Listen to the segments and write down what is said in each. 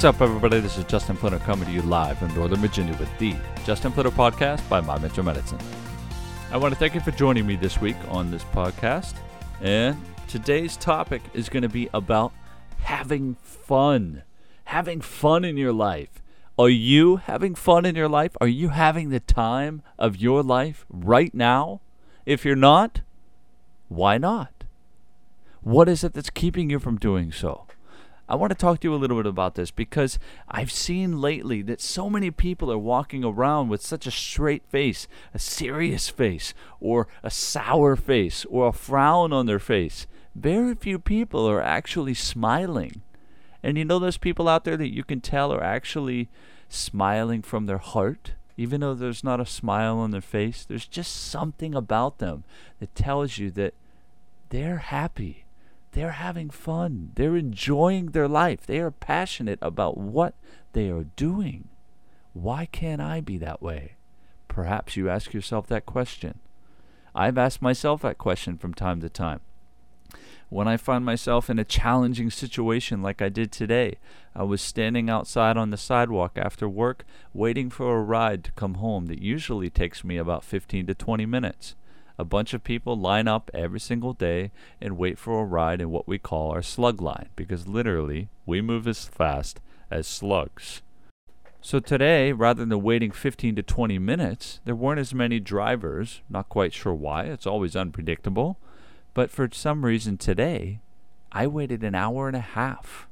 What's up, everybody? This is Justin Flinner coming to you live from Northern Virginia with the Justin Flinner Podcast by My Mental Medicine. I want to thank you for joining me this week on this podcast. And today's topic is going to be about having fun. Having fun in your life. Are you having fun in your life? Are you having the time of your life right now? If you're not, why not? What is it that's keeping you from doing so? I want to talk to you a little bit about this because I've seen lately that so many people are walking around with such a straight face, a serious face, or a sour face, or a frown on their face. Very few people are actually smiling. And you know those people out there that you can tell are actually smiling from their heart? Even though there's not a smile on their face, there's just something about them that tells you that they're happy they're having fun. They're enjoying their life. They are passionate about what they are doing. Why can't I be that way? Perhaps you ask yourself that question. I've asked myself that question from time to time. When I find myself in a challenging situation like I did today, I was standing outside on the sidewalk after work, waiting for a ride to come home that usually takes me about 15 to 20 minutes a bunch of people line up every single day and wait for a ride in what we call our slug line because literally we move as fast as slugs. So today, rather than waiting 15 to 20 minutes, there weren't as many drivers. Not quite sure why, it's always unpredictable. But for some reason today, I waited an hour and a half.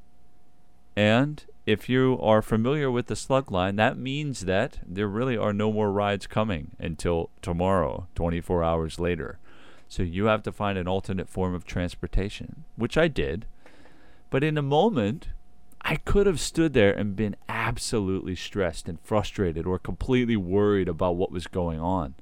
And if you are familiar with the slug line, that means that there really are no more rides coming until tomorrow, 24 hours later. So you have to find an alternate form of transportation, which I did. But in a moment, I could have stood there and been absolutely stressed and frustrated or completely worried about what was going on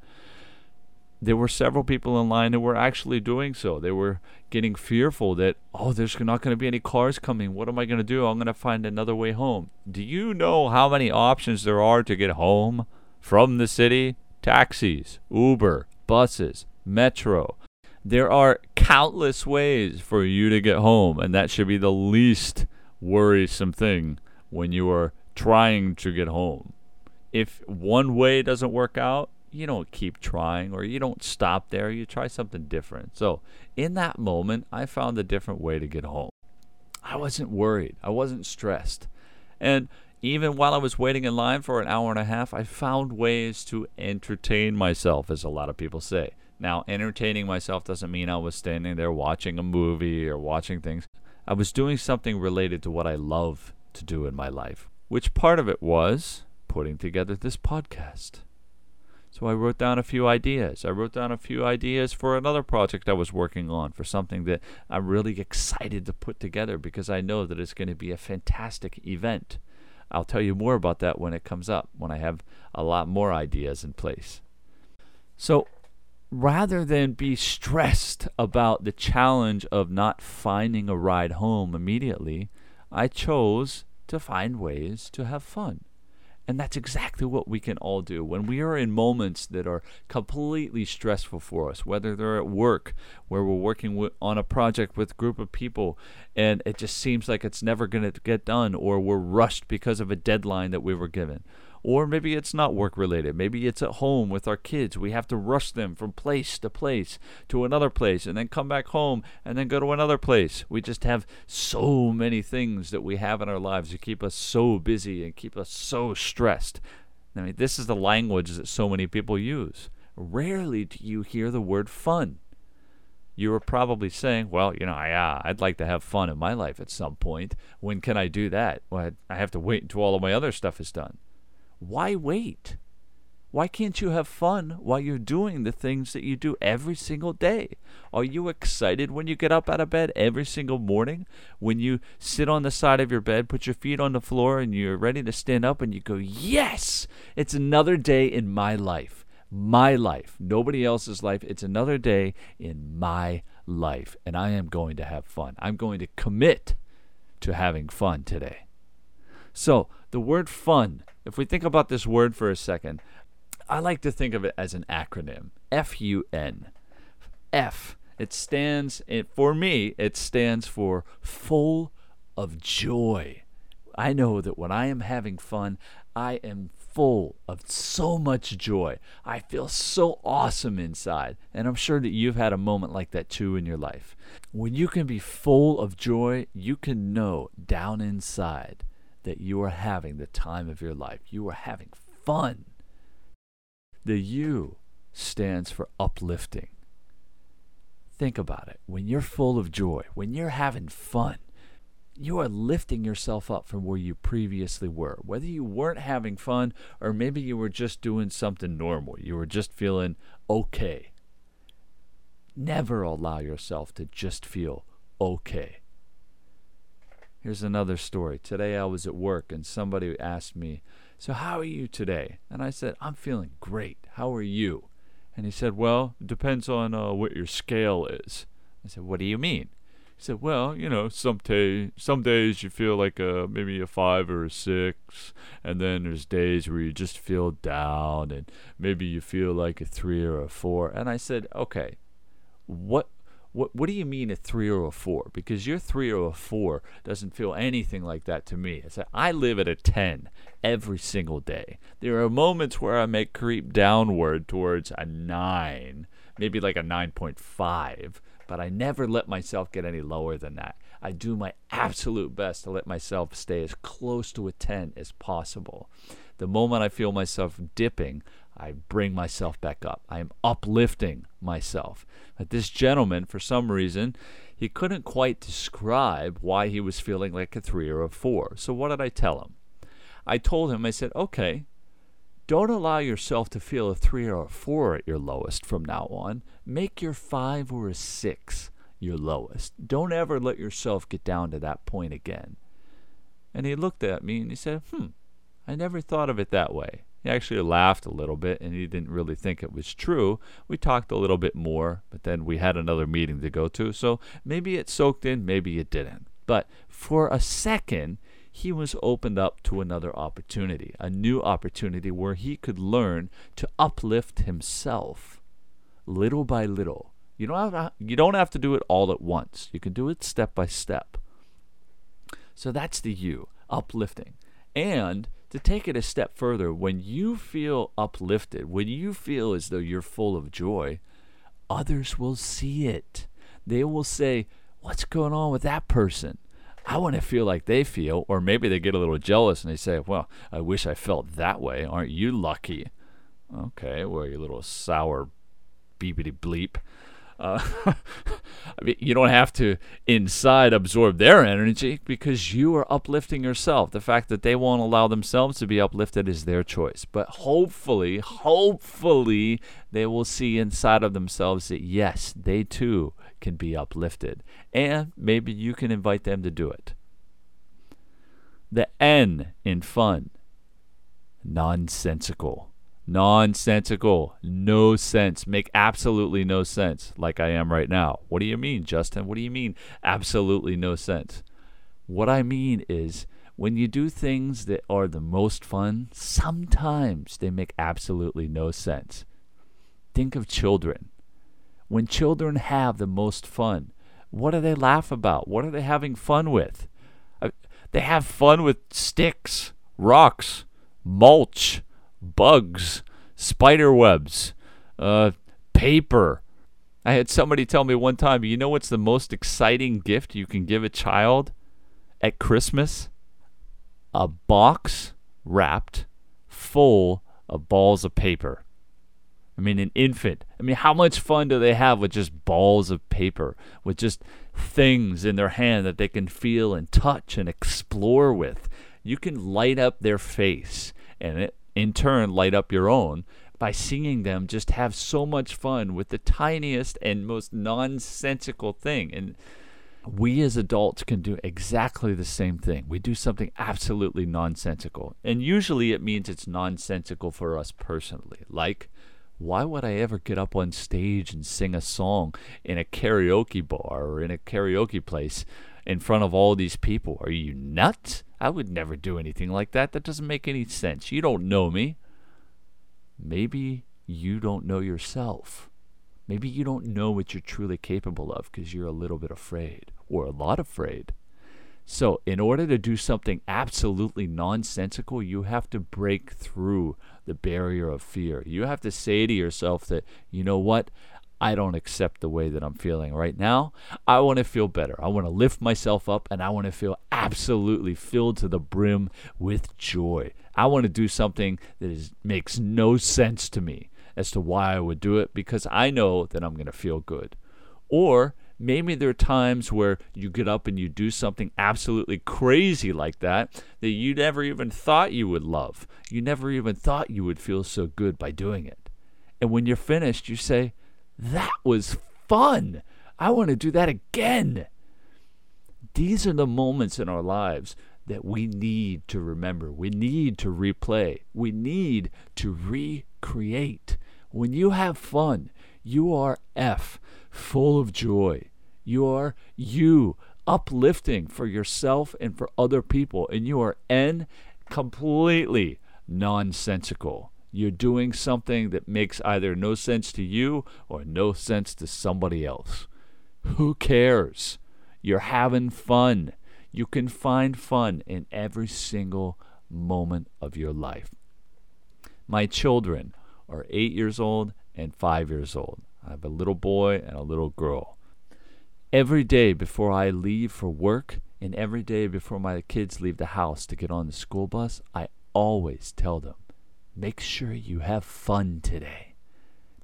there were several people in line who were actually doing so. They were getting fearful that, oh, there's not going to be any cars coming. What am I going to do? I'm going to find another way home. Do you know how many options there are to get home from the city? Taxis, Uber, buses, metro. There are countless ways for you to get home, and that should be the least worrisome thing when you are trying to get home. If one way doesn't work out, you don't keep trying or you don't stop there. You try something different. So, in that moment, I found a different way to get home. I wasn't worried, I wasn't stressed. And even while I was waiting in line for an hour and a half, I found ways to entertain myself, as a lot of people say. Now, entertaining myself doesn't mean I was standing there watching a movie or watching things. I was doing something related to what I love to do in my life, which part of it was putting together this podcast. So I wrote down a few ideas. I wrote down a few ideas for another project I was working on, for something that I'm really excited to put together because I know that it's going to be a fantastic event. I'll tell you more about that when it comes up, when I have a lot more ideas in place. So rather than be stressed about the challenge of not finding a ride home immediately, I chose to find ways to have fun. And that's exactly what we can all do. When we are in moments that are completely stressful for us, whether they're at work, where we're working on a project with a group of people, and it just seems like it's never going to get done, or we're rushed because of a deadline that we were given, or maybe it's not work related. Maybe it's at home with our kids. We have to rush them from place to place to another place and then come back home and then go to another place. We just have so many things that we have in our lives to keep us so busy and keep us so stressed. I mean, this is the language that so many people use. Rarely do you hear the word fun. You are probably saying, well, you know, yeah, uh, I'd like to have fun in my life at some point. When can I do that? Well, I have to wait until all of my other stuff is done. Why wait? Why can't you have fun while you're doing the things that you do every single day? Are you excited when you get up out of bed every single morning? When you sit on the side of your bed, put your feet on the floor, and you're ready to stand up and you go, Yes, it's another day in my life. My life. Nobody else's life. It's another day in my life. And I am going to have fun. I'm going to commit to having fun today. So, the word fun if we think about this word for a second, I like to think of it as an acronym F U N. F. It stands, it, for me, it stands for full of joy. I know that when I am having fun, I am full of so much joy. I feel so awesome inside. And I'm sure that you've had a moment like that too in your life. When you can be full of joy, you can know down inside that you are having the time of your life. You are having fun. The U stands for uplifting. Think about it. When you're full of joy, when you're having fun, you are lifting yourself up from where you previously were. Whether you weren't having fun or maybe you were just doing something normal, you were just feeling okay. Never allow yourself to just feel okay. Here's another story. Today I was at work and somebody asked me, So, how are you today? And I said, I'm feeling great. How are you? And he said, Well, it depends on uh, what your scale is. I said, What do you mean? He said, "Well, you know, some day, some days you feel like a maybe a five or a six, and then there's days where you just feel down, and maybe you feel like a three or a four. And I said, "Okay, what what what do you mean a three or a four? Because your three or a four doesn't feel anything like that to me. I said I live at a ten every single day. There are moments where I may creep downward towards a nine, maybe like a nine point five, but I never let myself get any lower than that. I do my absolute best to let myself stay as close to a 10 as possible. The moment I feel myself dipping, I bring myself back up. I am uplifting myself. But this gentleman, for some reason, he couldn't quite describe why he was feeling like a three or a four. So what did I tell him? I told him, I said, okay, don't allow yourself to feel a three or a four at your lowest from now on. Make your five or a six your lowest. Don't ever let yourself get down to that point again. And he looked at me and he said, Hmm, I never thought of it that way. He actually laughed a little bit and he didn't really think it was true. We talked a little bit more, but then we had another meeting to go to, so maybe it soaked in, maybe it didn't. But for a second, he was opened up to another opportunity, a new opportunity where he could learn to uplift himself little by little. You don't have to, you don't have to do it all at once. You can do it step by step. So that's the you, uplifting. And to take it a step further, when you feel uplifted, when you feel as though you're full of joy, others will see it. They will say, What's going on with that person? I want to feel like they feel, or maybe they get a little jealous and they say, Well, I wish I felt that way. Aren't you lucky? Okay, well, you little sour beepity bleep. Uh, I mean, you don't have to inside absorb their energy because you are uplifting yourself. The fact that they won't allow themselves to be uplifted is their choice. But hopefully, hopefully, they will see inside of themselves that yes, they too can be uplifted. And maybe you can invite them to do it. The N in fun, nonsensical nonsensical, no sense, make absolutely no sense, like I am right now. What do you mean, Justin? What do you mean, absolutely no sense? What I mean is, when you do things that are the most fun, sometimes they make absolutely no sense. Think of children. When children have the most fun, what do they laugh about? What are they having fun with? Uh, they have fun with sticks, rocks, mulch, bugs, spider webs, uh, paper. I had somebody tell me one time, you know what's the most exciting gift you can give a child at Christmas? A box wrapped full of balls of paper. I mean, an infant. I mean, how much fun do they have with just balls of paper, with just things in their hand that they can feel and touch and explore with? You can light up their face, and it in turn light up your own by seeing them just have so much fun with the tiniest and most nonsensical thing. And we as adults can do exactly the same thing. We do something absolutely nonsensical. And usually it means it's nonsensical for us personally. Like, why would I ever get up on stage and sing a song in a karaoke bar or in a karaoke place in front of all these people? Are you nuts? I would never do anything like that. That doesn't make any sense. You don't know me. Maybe you don't know yourself. Maybe you don't know what you're truly capable of because you're a little bit afraid or a lot afraid. So, in order to do something absolutely nonsensical, you have to break through the barrier of fear. You have to say to yourself that, you know what? I don't accept the way that I'm feeling right now. I want to feel better. I want to lift myself up and I want to feel absolutely filled to the brim with joy. I want to do something that is, makes no sense to me as to why I would do it because I know that I'm going to feel good. Or maybe there are times where you get up and you do something absolutely crazy like that that you never even thought you would love. You never even thought you would feel so good by doing it. And when you're finished, you say, That was fun. I want to do that again. These are the moments in our lives that we need to remember. We need to replay. We need to recreate. When you have fun, you are F, full of joy. You are you, uplifting for yourself and for other people. And you are N, completely nonsensical. You're doing something that makes either no sense to you or no sense to somebody else. Who cares? You're having fun. You can find fun in every single moment of your life. My children are eight years old and five years old. I have a little boy and a little girl. Every day before I leave for work and every day before my kids leave the house to get on the school bus, I always tell them make sure you have fun today.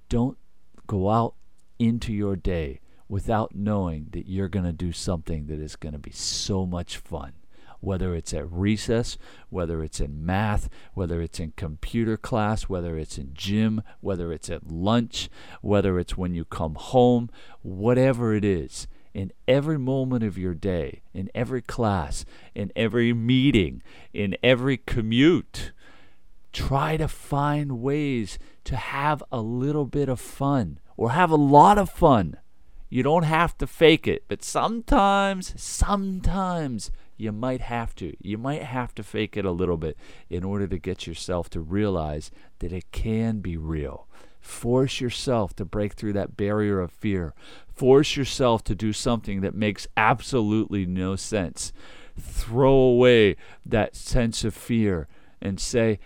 Don't go out into your day without knowing that you're going to do something that is going to be so much fun. Whether it's at recess, whether it's in math, whether it's in computer class, whether it's in gym, whether it's at lunch, whether it's when you come home, whatever it is, in every moment of your day, in every class, in every meeting, in every commute, try to find ways to have a little bit of fun or have a lot of fun you don't have to fake it, but sometimes, sometimes you might have to. You might have to fake it a little bit in order to get yourself to realize that it can be real. Force yourself to break through that barrier of fear. Force yourself to do something that makes absolutely no sense. Throw away that sense of fear and say,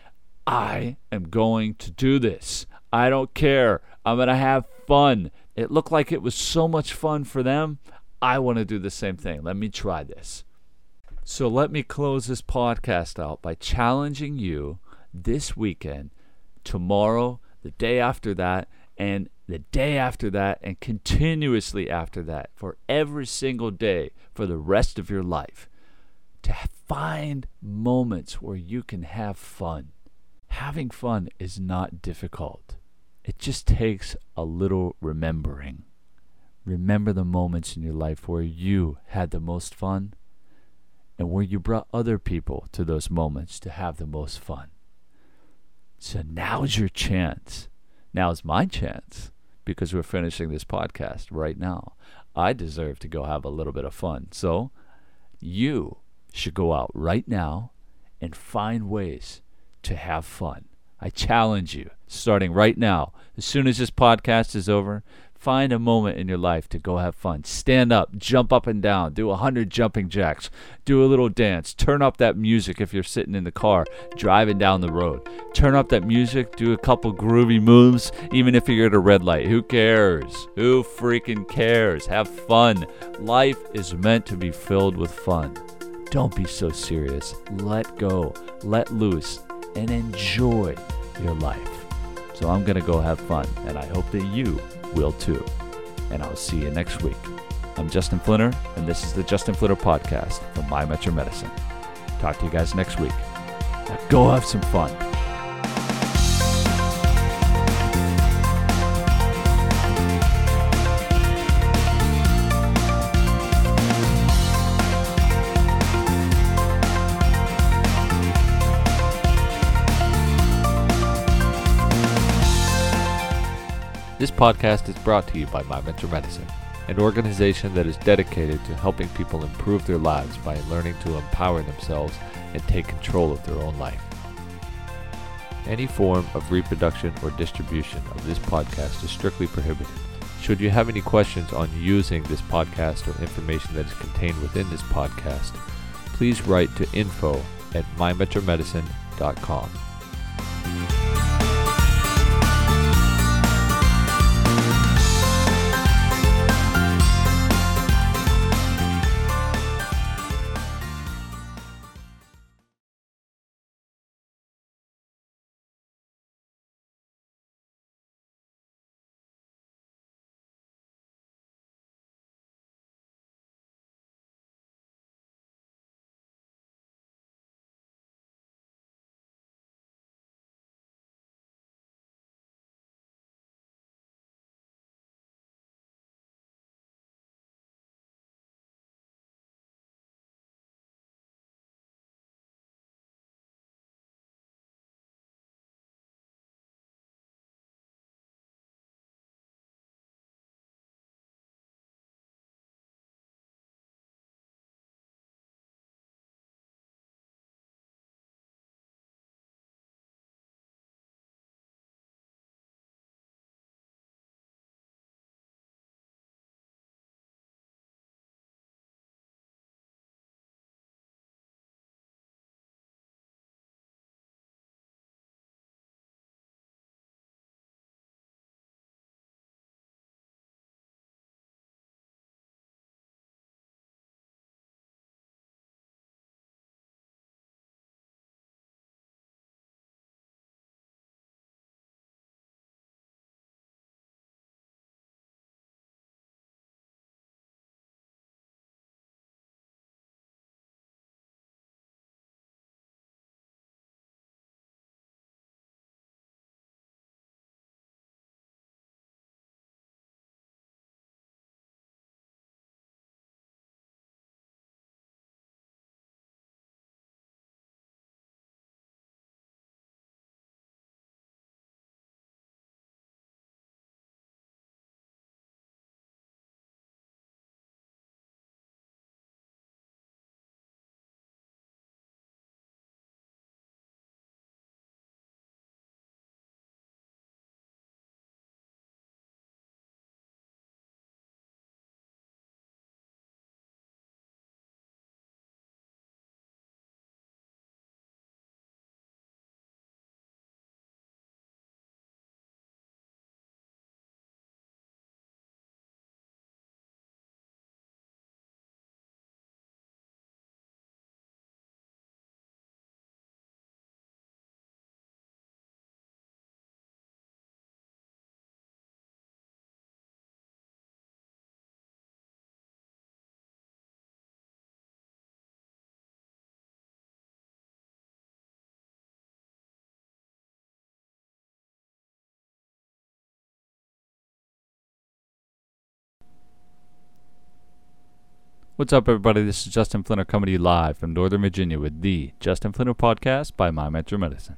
I am going to do this. I don't care. I'm going to have fun. It looked like it was so much fun for them. I want to do the same thing. Let me try this. So let me close this podcast out by challenging you this weekend, tomorrow, the day after that, and the day after that, and continuously after that, for every single day for the rest of your life, to find moments where you can have fun. Having fun is not difficult. It just takes a little remembering. Remember the moments in your life where you had the most fun and where you brought other people to those moments to have the most fun. So now's your chance. Now's my chance because we're finishing this podcast right now. I deserve to go have a little bit of fun. So you should go out right now and find ways to have fun. I challenge you, starting right now, as soon as this podcast is over, find a moment in your life to go have fun. Stand up, jump up and down, do a hundred jumping jacks, do a little dance, turn up that music if you're sitting in the car driving down the road. Turn up that music, do a couple groovy moves, even if you're at a red light. Who cares? Who freaking cares? Have fun. Life is meant to be filled with fun. Don't be so serious. Let go, let loose, and enjoy your life. So I'm going to go have fun, and I hope that you will too. And I'll see you next week. I'm Justin Flinner, and this is the Justin Flinner Podcast from My Metro Medicine. Talk to you guys next week. Now go have some fun. Podcast is brought to you by My Mentor Medicine, an organization that is dedicated to helping people improve their lives by learning to empower themselves and take control of their own life. Any form of reproduction or distribution of this podcast is strictly prohibited. Should you have any questions on using this podcast or information that is contained within this podcast, please write to info at mymetromedicine.com. What's up, everybody? This is Justin Flinner coming to you live from Northern Virginia with the Justin Flinner podcast by My Metro Medicine.